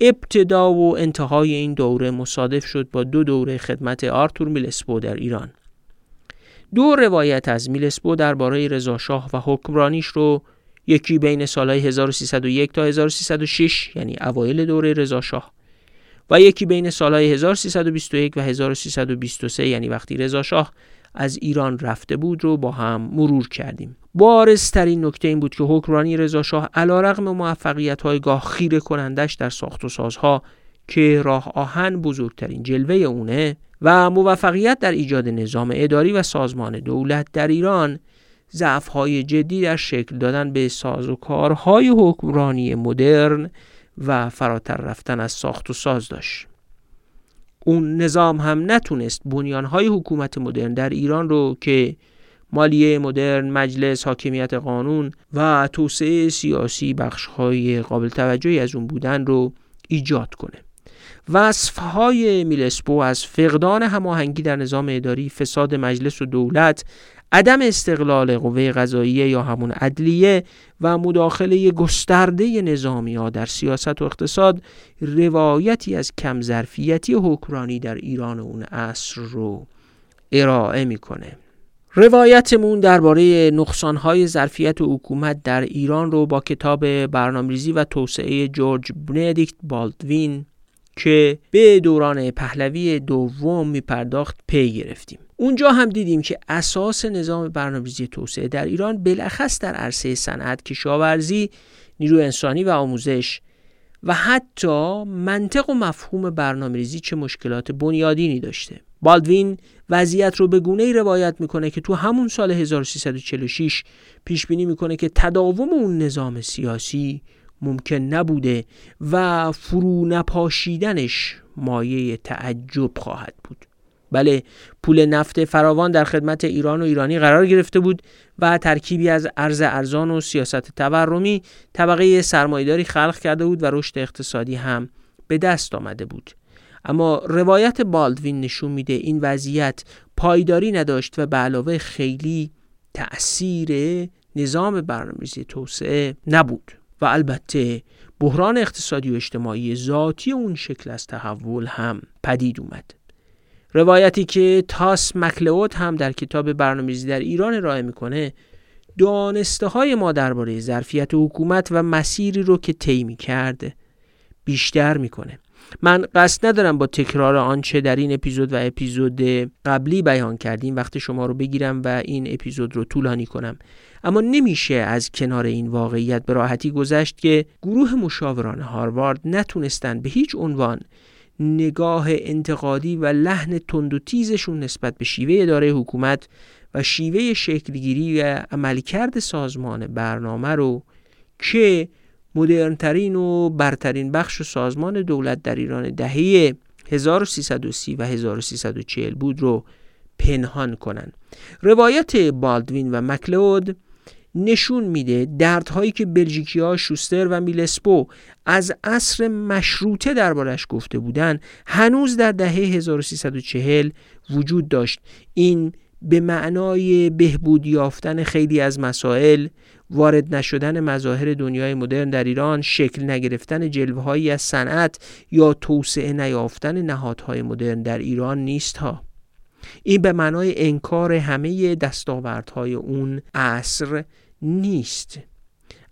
ابتدا و انتهای این دوره مصادف شد با دو دوره خدمت آرتور میلسپو در ایران. دو روایت از میلسپو درباره رضاشاه و حکمرانیش رو یکی بین سالهای 1301 تا 1306 یعنی اوایل دوره رضاشاه و یکی بین سالهای 1321 و 1323 یعنی وقتی رضاشاه از ایران رفته بود رو با هم مرور کردیم. بارزترین نکته این بود که حکمرانی رضاشاه موفقیت های گاه خیره کنندش در ساخت و سازها که راه آهن بزرگترین جلوه اونه و موفقیت در ایجاد نظام اداری و سازمان دولت در ایران های جدی در شکل دادن به سازوکارهای حکمرانی مدرن و فراتر رفتن از ساخت و ساز داشت اون نظام هم نتونست بنیانهای حکومت مدرن در ایران رو که مالیه مدرن، مجلس، حاکمیت قانون و توسعه سیاسی بخشهای قابل توجهی از اون بودن رو ایجاد کنه. وصفهای میلسپو از فقدان هماهنگی در نظام اداری، فساد مجلس و دولت، عدم استقلال قوه قضاییه یا همون عدلیه و مداخله گسترده نظامی ها در سیاست و اقتصاد روایتی از کم ظرفیتی حکمرانی در ایران اون عصر رو ارائه می‌کنه. روایتمون درباره نقصانهای ظرفیت حکومت در ایران رو با کتاب برنامه‌ریزی و توسعه جورج بندیکت بالدوین که به دوران پهلوی دوم میپرداخت پی گرفتیم. اونجا هم دیدیم که اساس نظام برنامه‌ریزی توسعه در ایران بلخص در عرصه صنعت کشاورزی نیرو انسانی و آموزش و حتی منطق و مفهوم برنامه‌ریزی چه مشکلات بنیادینی داشته. بالدوین وضعیت رو به گونه ای روایت می‌کنه که تو همون سال 1346 پیش بینی می‌کنه که تداوم اون نظام سیاسی ممکن نبوده و فرو نپاشیدنش مایه تعجب خواهد بود. بله پول نفت فراوان در خدمت ایران و ایرانی قرار گرفته بود و ترکیبی از ارز ارزان و سیاست تورمی طبقه سرمایداری خلق کرده بود و رشد اقتصادی هم به دست آمده بود. اما روایت بالدوین نشون میده این وضعیت پایداری نداشت و به علاوه خیلی تأثیر نظام برنامه‌ریزی توسعه نبود و البته بحران اقتصادی و اجتماعی ذاتی اون شکل از تحول هم پدید اومد. روایتی که تاس مکلوت هم در کتاب برنامه‌ریزی در ایران ارائه می‌کنه دانسته های ما درباره ظرفیت حکومت و مسیری رو که طی کرده بیشتر می‌کنه. من قصد ندارم با تکرار آنچه در این اپیزود و اپیزود قبلی بیان کردیم وقتی شما رو بگیرم و این اپیزود رو طولانی کنم. اما نمیشه از کنار این واقعیت به راحتی گذشت که گروه مشاوران هاروارد نتونستن به هیچ عنوان نگاه انتقادی و لحن تند و تیزشون نسبت به شیوه اداره حکومت و شیوه شکلگیری و عملکرد سازمان برنامه رو که مدرنترین و برترین بخش و سازمان دولت در ایران دهه 1330 و 1340 بود رو پنهان کنن. روایت بالدوین و مکلود نشون میده دردهایی که بلژیکی ها شوستر و میلسپو از عصر مشروطه دربارش گفته بودن هنوز در دهه 1340 وجود داشت. این به معنای بهبود یافتن خیلی از مسائل وارد نشدن مظاهر دنیای مدرن در ایران شکل نگرفتن جلوه هایی از صنعت یا توسعه نیافتن نهادهای مدرن در ایران نیست ها این به معنای انکار همه دستاوردهای اون عصر نیست.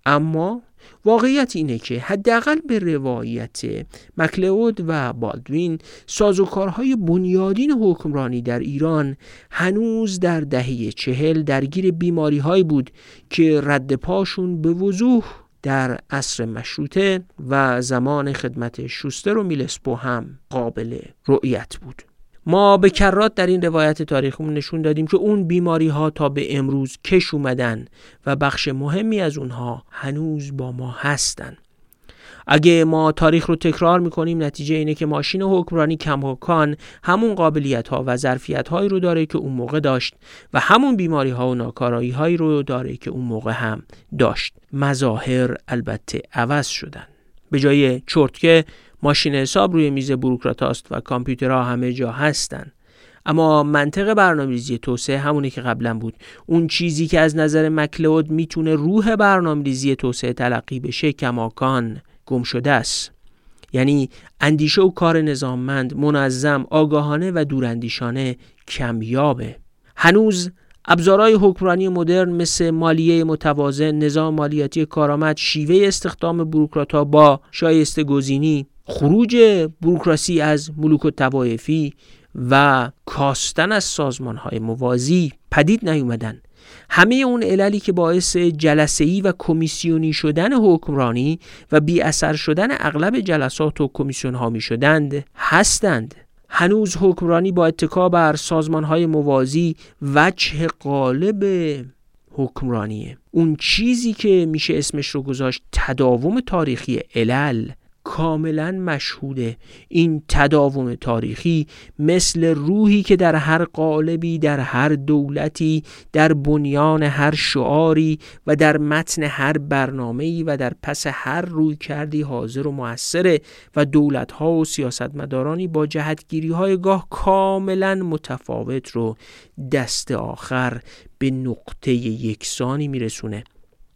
اما واقعیت اینه که حداقل به روایت مکلود و بالدوین سازوکارهای بنیادین حکمرانی در ایران هنوز در دهه چهل درگیر بیماری های بود که رد پاشون به وضوح در عصر مشروطه و زمان خدمت شوستر و میلسپو هم قابل رؤیت بود. ما به کرات در این روایت تاریخمون نشون دادیم که اون بیماری ها تا به امروز کش اومدن و بخش مهمی از اونها هنوز با ما هستن. اگه ما تاریخ رو تکرار می‌کنیم نتیجه اینه که ماشین حکمرانی کماکان همون قابلیت ها و ظرفیت هایی رو داره که اون موقع داشت و همون بیماری ها و ناکارایی هایی رو داره که اون موقع هم داشت. مظاهر البته عوض شدن. به جای چرتکه ماشین حساب روی میز بروکرات است و کامپیوترها همه جا هستن. اما منطق برنامه‌ریزی توسعه همونی که قبلا بود. اون چیزی که از نظر مکلود می‌تونه روح برنامه‌ریزی توسعه تلقی بشه کماکان گم شده است. یعنی اندیشه و کار نظاممند منظم آگاهانه و دوراندیشانه کمیابه. هنوز ابزارهای حکمرانی مدرن مثل مالیه متوازن نظام مالیاتی کارآمد شیوه استخدام بروکراتها با شایسته گزینی خروج بروکراسی از ملوک و توایفی و کاستن از سازمان های موازی پدید نیومدن. همه اون عللی که باعث جلسه‌ای و کمیسیونی شدن حکمرانی و بی اثر شدن اغلب جلسات و کمیسیون ها می شدند هستند. هنوز حکمرانی با اتکا بر سازمان های موازی وجه قالب حکمرانیه. اون چیزی که میشه اسمش رو گذاشت تداوم تاریخی علل. کاملا مشهوده. این تداوم تاریخی مثل روحی که در هر قالبی در هر دولتی در بنیان هر شعاری و در متن هر برنامه‌ای و در پس هر روی کردی حاضر و موثره و دولتها و سیاستمدارانی با جهتگیری های گاه کاملا متفاوت رو دست آخر به نقطه یکسانی میرسونه.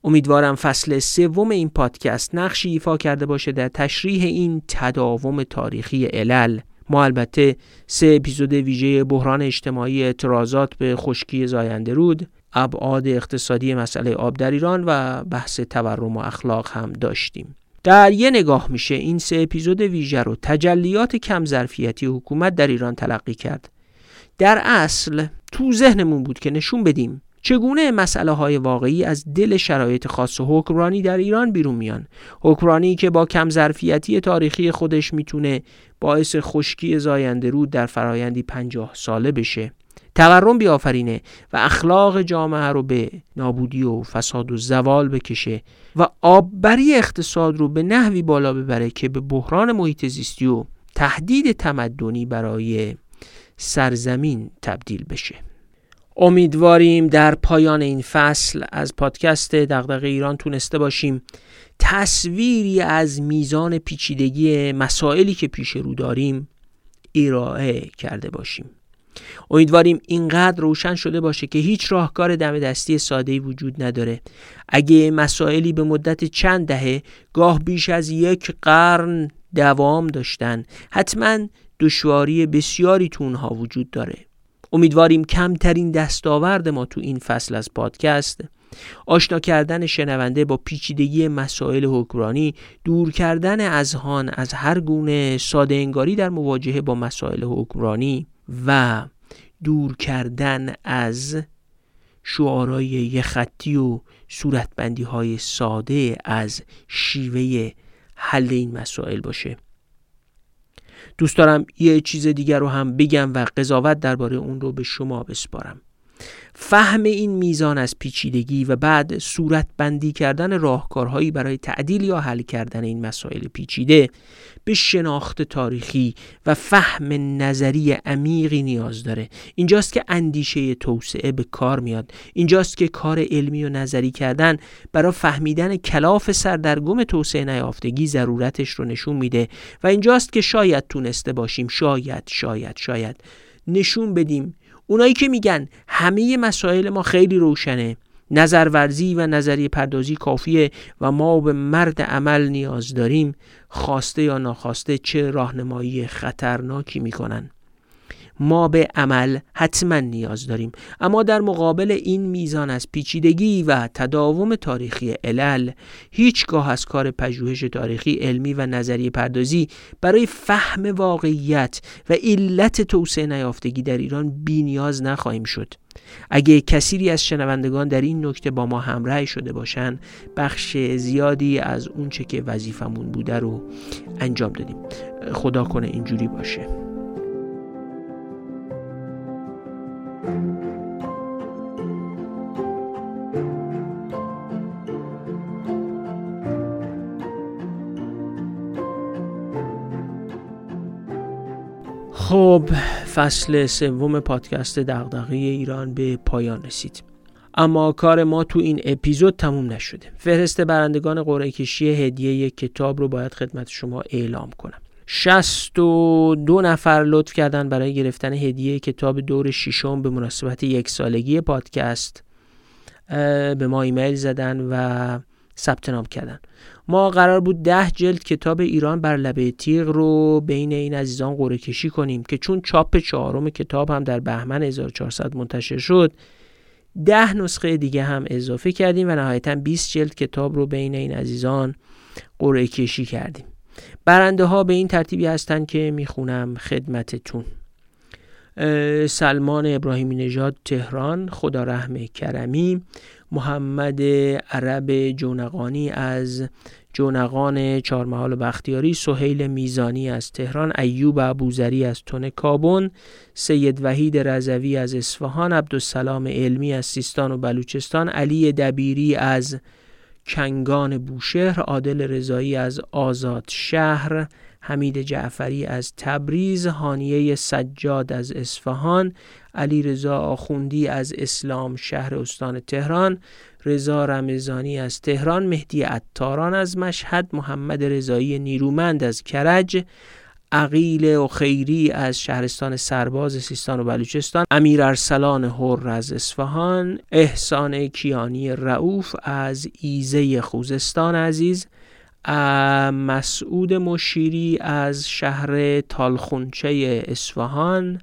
امیدوارم فصل سوم این پادکست نقشی ایفا کرده باشه در تشریح این تداوم تاریخی علل. ما البته سه اپیزود ویژه بحران اجتماعی اعتراضات به خشکی زاینده رود ابعاد اقتصادی مسئله آب در ایران و بحث تورم و اخلاق هم داشتیم. در یه نگاه میشه این سه اپیزود ویژه رو تجلیات کم ظرفیتی حکومت در ایران تلقی کرد. در اصل تو ذهنمون بود که نشون بدیم چگونه مسئله های واقعی از دل شرایط خاص و حکمرانی در ایران بیرون میان؟ حکمرانی که با کم ظرفیتی تاریخی خودش می‌تونه باعث خشکی زاینده رود در فرایندی پنجاه ساله بشه. تورم بیافرینه و اخلاق جامعه رو به نابودی و فساد و زوال بکشه و آببری اقتصاد رو به نحوی بالا ببره که به بحران محیط زیستی و تهدید تمدنی برای سرزمین تبدیل بشه. امیدواریم در پایان این فصل از پادکست دغدغه ایران تونسته باشیم. تصویری از میزان پیچیدگی مسائلی که پیش رو داریم ارائه کرده باشیم. امیدواریم اینقدر روشن شده باشه که هیچ راهکار دم دستی ساده‌ای وجود نداره. اگه مسائلی به مدت چند دهه گاه بیش از یک قرن دوام داشتن حتما دشواری بسیاری تو اونها وجود داره. امیدواریم کمترین دستاورد ما تو این فصل از پادکست. آشنا کردن شنونده با پیچیدگی مسائل حکمرانی دور کردن اذهان از هر گونه ساده انگاری در مواجهه با مسائل حکمرانی و دور کردن از شعارهای یه خطی و صورتبندی های ساده از شیوه حل این مسائل باشه. دوست دارم یه چیز دیگر رو هم بگم و قضاوت درباره اون رو به شما بسپارم. فهم این میزان از پیچیدگی و بعد صورت بندی کردن راهکارهایی برای تعدیل یا حل کردن این مسائل پیچیده به شناخت تاریخی و فهم نظری عمیقی نیاز داره. اینجاست که اندیشه توسعه به کار میاد. اینجاست که کار علمی و نظری کردن برای فهمیدن کلاف سردرگم توسعه نیافتگی ضرورتش رو نشون میده و اینجاست که شاید تونسته باشیم شاید شاید شاید نشون بدیم اونایی که میگن همه مسائل ما خیلی روشنه. نظرورزی و نظریه پردازی کافیه و ما به مرد عمل نیاز داریم خواسته یا ناخواسته چه راهنمایی خطرناکی می‌کنن. ما به عمل حتما نیاز داریم. اما در مقابل این میزان از پیچیدگی و تداوم تاریخی علل هیچگاه از کار پژوهش تاریخی علمی و نظریه پردازی برای فهم واقعیت و علت توسعه نیافتگی در ایران بی نیاز نخواهیم شد. اگه کسیری از شنوندگان در این نکته با ما همراه شده باشند بخش زیادی از اونچه که وظیفمون بوده رو انجام دادیم. خدا کنه اینجوری باشه. خب فصل سوم پادکست دغدغه ایران به پایان رسید. اما کار ما تو این اپیزود تموم نشده. فهرست برندگان قرعه کشی هدیه یک کتاب رو باید خدمت شما اعلام کنم. و دو نفر لطف کردن برای گرفتن هدیه کتاب دور ششم به مناسبت یک سالگی پادکست به ما ایمیل زدن و ثبت نام کردن. ما قرار بود ده جلد کتاب ایران بر لبه تیغ رو بین این عزیزان قرعه کشی کنیم که چون چاپ چهارم کتاب هم در بهمن 1400 منتشر شد ده نسخه دیگه هم اضافه کردیم و نهایتا 20 جلد کتاب رو بین این عزیزان قرعه کشی کردیم. برنده ها به این ترتیبی هستند که می‌خونم خدمتتون. سلمان ابراهیمی نژاد تهران خدا رحم کرمی. محمد عرب جونقانی از جونقان چارمحال بختیاری سهیل میزانی از تهران ایوب ابوذری از تون کابون سید وحید رضوی از اصفهان عبدالسلام علمی از سیستان و بلوچستان علی دبیری از کنگان بوشهر عادل رضایی از آزاد شهر حمید جعفری از تبریز هانیه سجاد از اصفهان علی رضا آخوندی از اسلام شهر استان تهران رضا رمضانی از تهران مهدی عطاران از مشهد محمد رضایی نیرومند از کرج عقیل و خیری از شهرستان سرباز سیستان و بلوچستان امیر ارسلان هر از اصفهان احسان کیانی رعوف از ایزه خوزستان عزیز مسعود مشیری از شهر تالخونچه اصفهان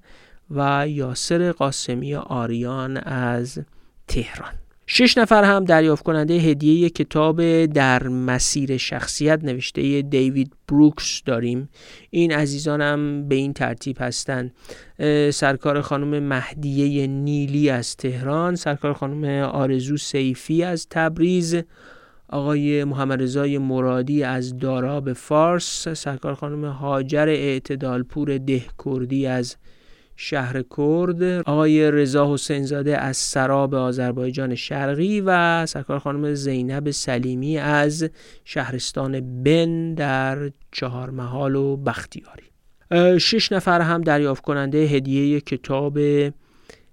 و یاسر قاسمی آریان از تهران. شش نفر هم دریافت کننده هدیه کتاب در مسیر شخصیت نوشته دیوید بروکس داریم. این عزیزانم به این ترتیب هستند سرکار خانم مهدیه نیلی از تهران سرکار خانم آرزو سیفی از تبریز آقای محمد رضای مرادی از داراب فارس سرکار خانم هاجر اعتدالپور دهکردی از شهر کرد آقای رضا حسین زاده از سراب آذربایجان شرقی و سرکار خانم زینب سلیمی از شهرستان بن در چهارمحال و بختیاری. شش نفر هم دریافت کننده هدیه کتاب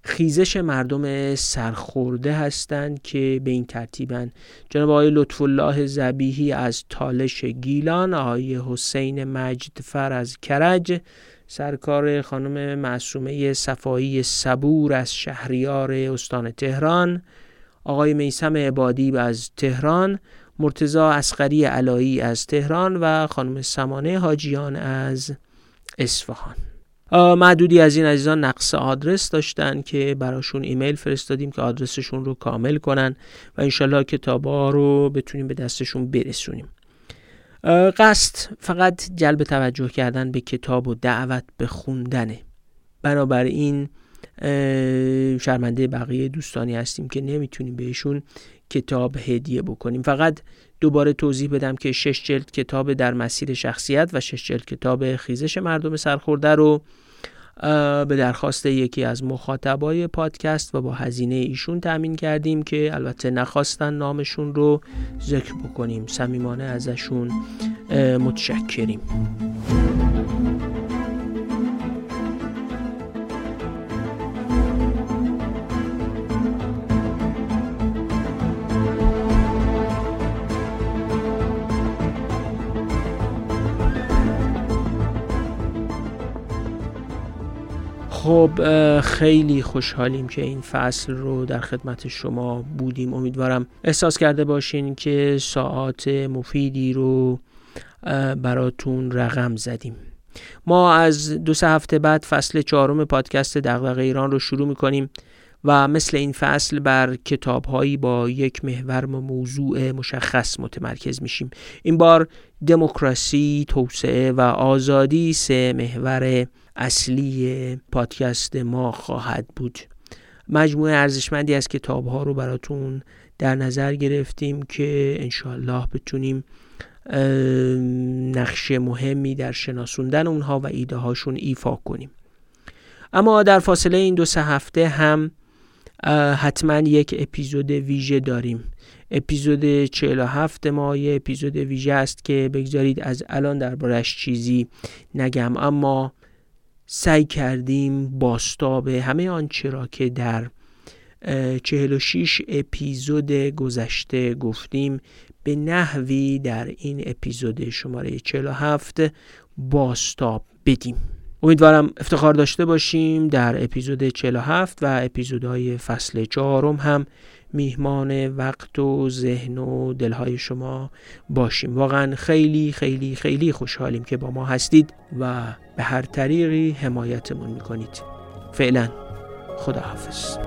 خیزش مردم سرخورده هستند که به این ترتیبن. جناب آقای لطف الله زبیهی از تالش گیلان آقای حسین مجدفر از کرج سرکار خانم معصومه صفایی صبور از شهریار استان تهران آقای میسم عبادی از تهران مرتزا اسقری علایی از تهران و خانم سمانه حاجیان از اصفهان. معدودی از این عزیزان نقص آدرس داشتن که براشون ایمیل فرستادیم که آدرسشون رو کامل کنن و انشالله کتابا رو بتونیم به دستشون برسونیم. قصد فقط جلب توجه کردن به کتاب و دعوت به خوندنه بنابراین شرمنده بقیه دوستانی هستیم که نمی‌تونیم بهشون کتاب هدیه بکنیم. فقط دوباره توضیح بدم که شش جلد کتاب در مسیر شخصیت و شش جلد کتاب خیزش مردم سرخورده رو به درخواست یکی از مخاطبای پادکست و با هزینه ایشون تأمین کردیم که البته نخواستن نامشون رو ذکر بکنیم. صمیمانه ازشون متشکریم. خب خیلی خوشحالیم که این فصل رو در خدمت شما بودیم. امیدوارم احساس کرده باشین که ساعات مفیدی رو براتون رقم زدیم. ما از دو سه هفته بعد فصل چهارم پادکست دغدغه ایران رو شروع می‌کنیم. و مثل این فصل بر کتابهایی با یک محور و موضوع مشخص متمرکز میشیم. این بار دموکراسی، توسعه و آزادی سه محور اصلی پادکست ما خواهد بود. مجموعه ارزشمندی از کتاب ها رو براتون در نظر گرفتیم که انشاالله بتونیم نقش مهمی در شناسوندن اونها و ایده هاشون ایفا کنیم. اما در فاصله این دو سه هفته هم حتما یک اپیزود ویژه داریم. اپیزود 47 ما یه اپیزود ویژه است که بگذارید از الان دربارش چیزی نگم. اما سعی کردیم باستاب همه آنچه را که در 46 اپیزود گذشته گفتیم به نحوی در این اپیزود شماره 47 باستاب بدیم. امیدوارم افتخار داشته باشیم در اپیزود 47 و اپیزودهای فصل چهارم هم میهمان وقت و ذهن و دلهای شما باشیم. واقعا خیلی خیلی خیلی خوشحالیم که با ما هستید و به هر طریقی حمایتمون می‌کنید. فعلا خداحافظ.